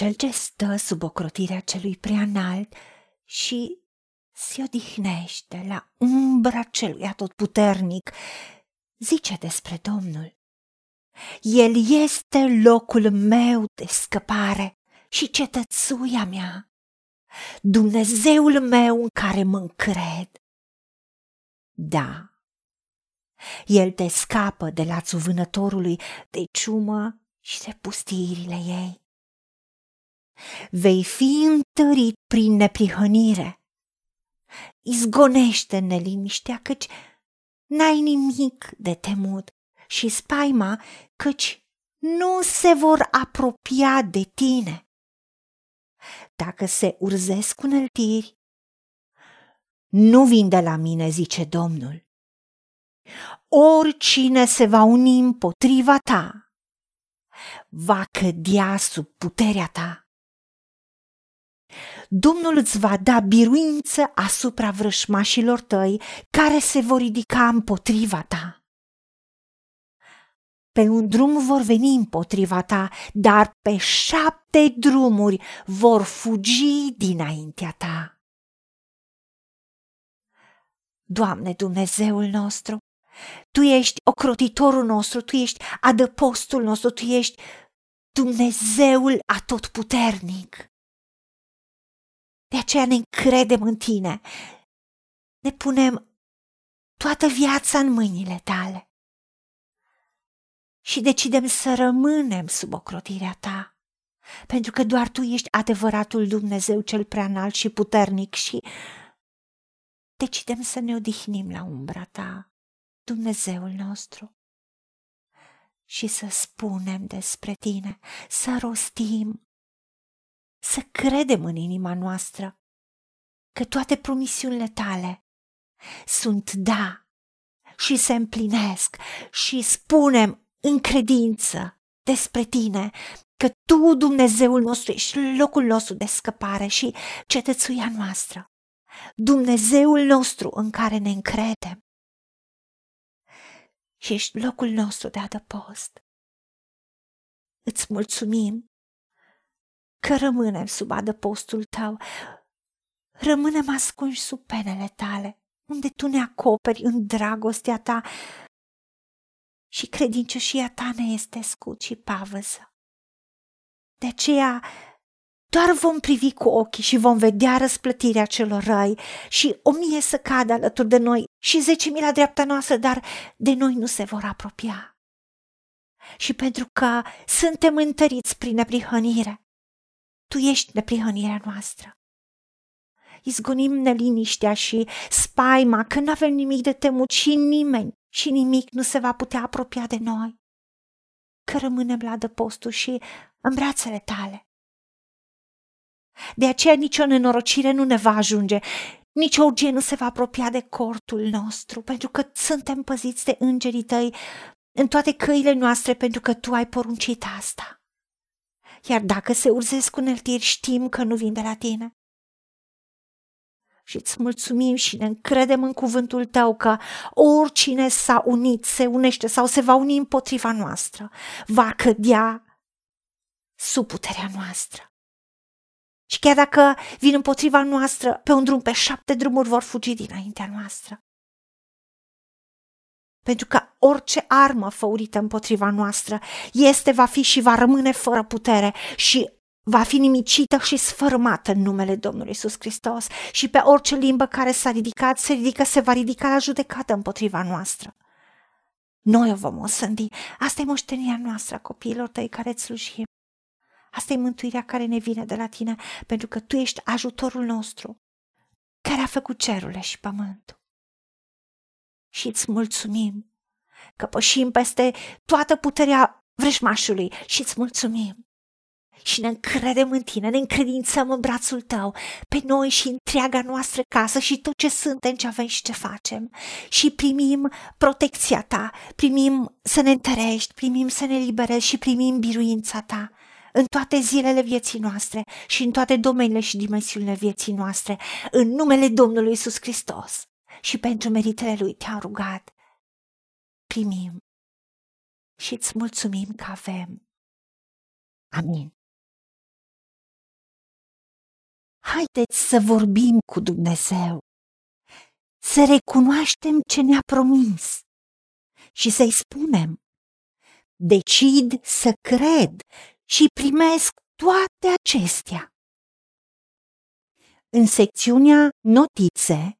Cel ce stă sub ocrotirea celui prea înalt și se odihnește la umbra celui atotputernic, zice despre Domnul. El este locul meu de scăpare și cetățuia mea, Dumnezeul meu în care mă încred. Da, El te scapă de lațul vânătorului, de ciumă și de pustirile ei. Vei fi întărit prin neprihănire. Izgonește neliniștea, căci n-ai nimic de temut și spaima, căci nu se vor apropia de tine. Dacă se urzesc uneltiri, nu vin de la mine, zice Domnul. Oricine se va uni împotriva ta, va cădea sub puterea ta. Domnul îți va da biruință asupra vrășmașilor tăi care se vor ridica împotriva ta. Pe un drum vor veni împotriva ta, dar pe șapte drumuri vor fugi dinaintea ta. Doamne Dumnezeul nostru, Tu ești ocrotitorul nostru, Tu ești adăpostul nostru, Tu ești Dumnezeul atotputernic. De aceea ne încredem în Tine, ne punem toată viața în mâinile Tale. Și decidem să rămânem sub ocrotirea ta, pentru că doar tu ești adevăratul Dumnezeu cel prea înalt și puternic și decidem să ne odihnim la umbra ta, Dumnezeul nostru, și să spunem despre tine, să rostim, să credem în inima noastră că toate promisiunile tale sunt da și se împlinesc și spunem în credință despre tine, că tu, Dumnezeul nostru, ești locul nostru de scăpare și cetățuia noastră, Dumnezeul nostru în care ne încredem și ești locul nostru de adăpost. Îți mulțumim că rămânem sub adăpostul tău, rămânem ascunși sub penele tale, unde tu ne acoperi în dragostea ta și credincioșia ta ne este scut și pavăză. De aceea, doar vom privi cu ochii și vom vedea răsplătirea celor răi și o mie să cadă alături de noi și zece mii la dreapta noastră, dar de noi nu se vor apropia. Și pentru că suntem întăriți prin neprihănire, Tu ești neprihănirea noastră. Izgonim neliniștea și spaima că nu avem nimic de temut și nimeni și nimic nu se va putea apropia de noi, că rămânem la adăpostul și în brațele tale. De aceea nicio nenorocire nu ne va ajunge, nici o urgie nu se va apropia de cortul nostru, pentru că suntem păziți de îngerii tăi în toate căile noastre, pentru că tu ai poruncit asta. Iar dacă se urzesc uneltiri, știm că nu vin de la tine și îți mulțumim și ne încredem în cuvântul tău că oricine s-a unit, se unește sau se va uni împotriva noastră, va cădea sub puterea noastră. Și chiar dacă vin împotriva noastră pe un drum, pe șapte drumuri vor fugi dinaintea noastră. Pentru că orice armă făurită împotriva noastră este, va fi și va rămâne fără putere și va fi nimicită și sfărâmată în numele Domnului Isus Hristos și pe orice limbă care s-a ridicat, se ridică, se va ridica la judecată împotriva noastră. Noi o vom osândi. Asta e moștenirea noastră a copiilor tăi care îți slujim. Asta e mântuirea care ne vine de la tine, pentru că tu ești ajutorul nostru, care a făcut cerurile și pământul. Și îți mulțumim că pășim peste toată puterea vrăjmașului și îți mulțumim și ne încredem în tine, ne încredințăm în brațul tău, pe noi și întreaga noastră casă și tot ce suntem, ce avem și ce facem. Și primim protecția ta, primim să ne întărești, primim să ne liberezi și primim biruința ta în toate zilele vieții noastre și în toate domeniile și dimensiunile vieții noastre, în numele Domnului Isus Hristos. Și pentru meritele Lui te-am rugat. Primim și îți mulțumim că avem. Amin. Haideți să vorbim cu Dumnezeu, să recunoaștem ce ne-a promis și să-i spunem, decid să cred și primesc toate acestea. În secțiunea Notițe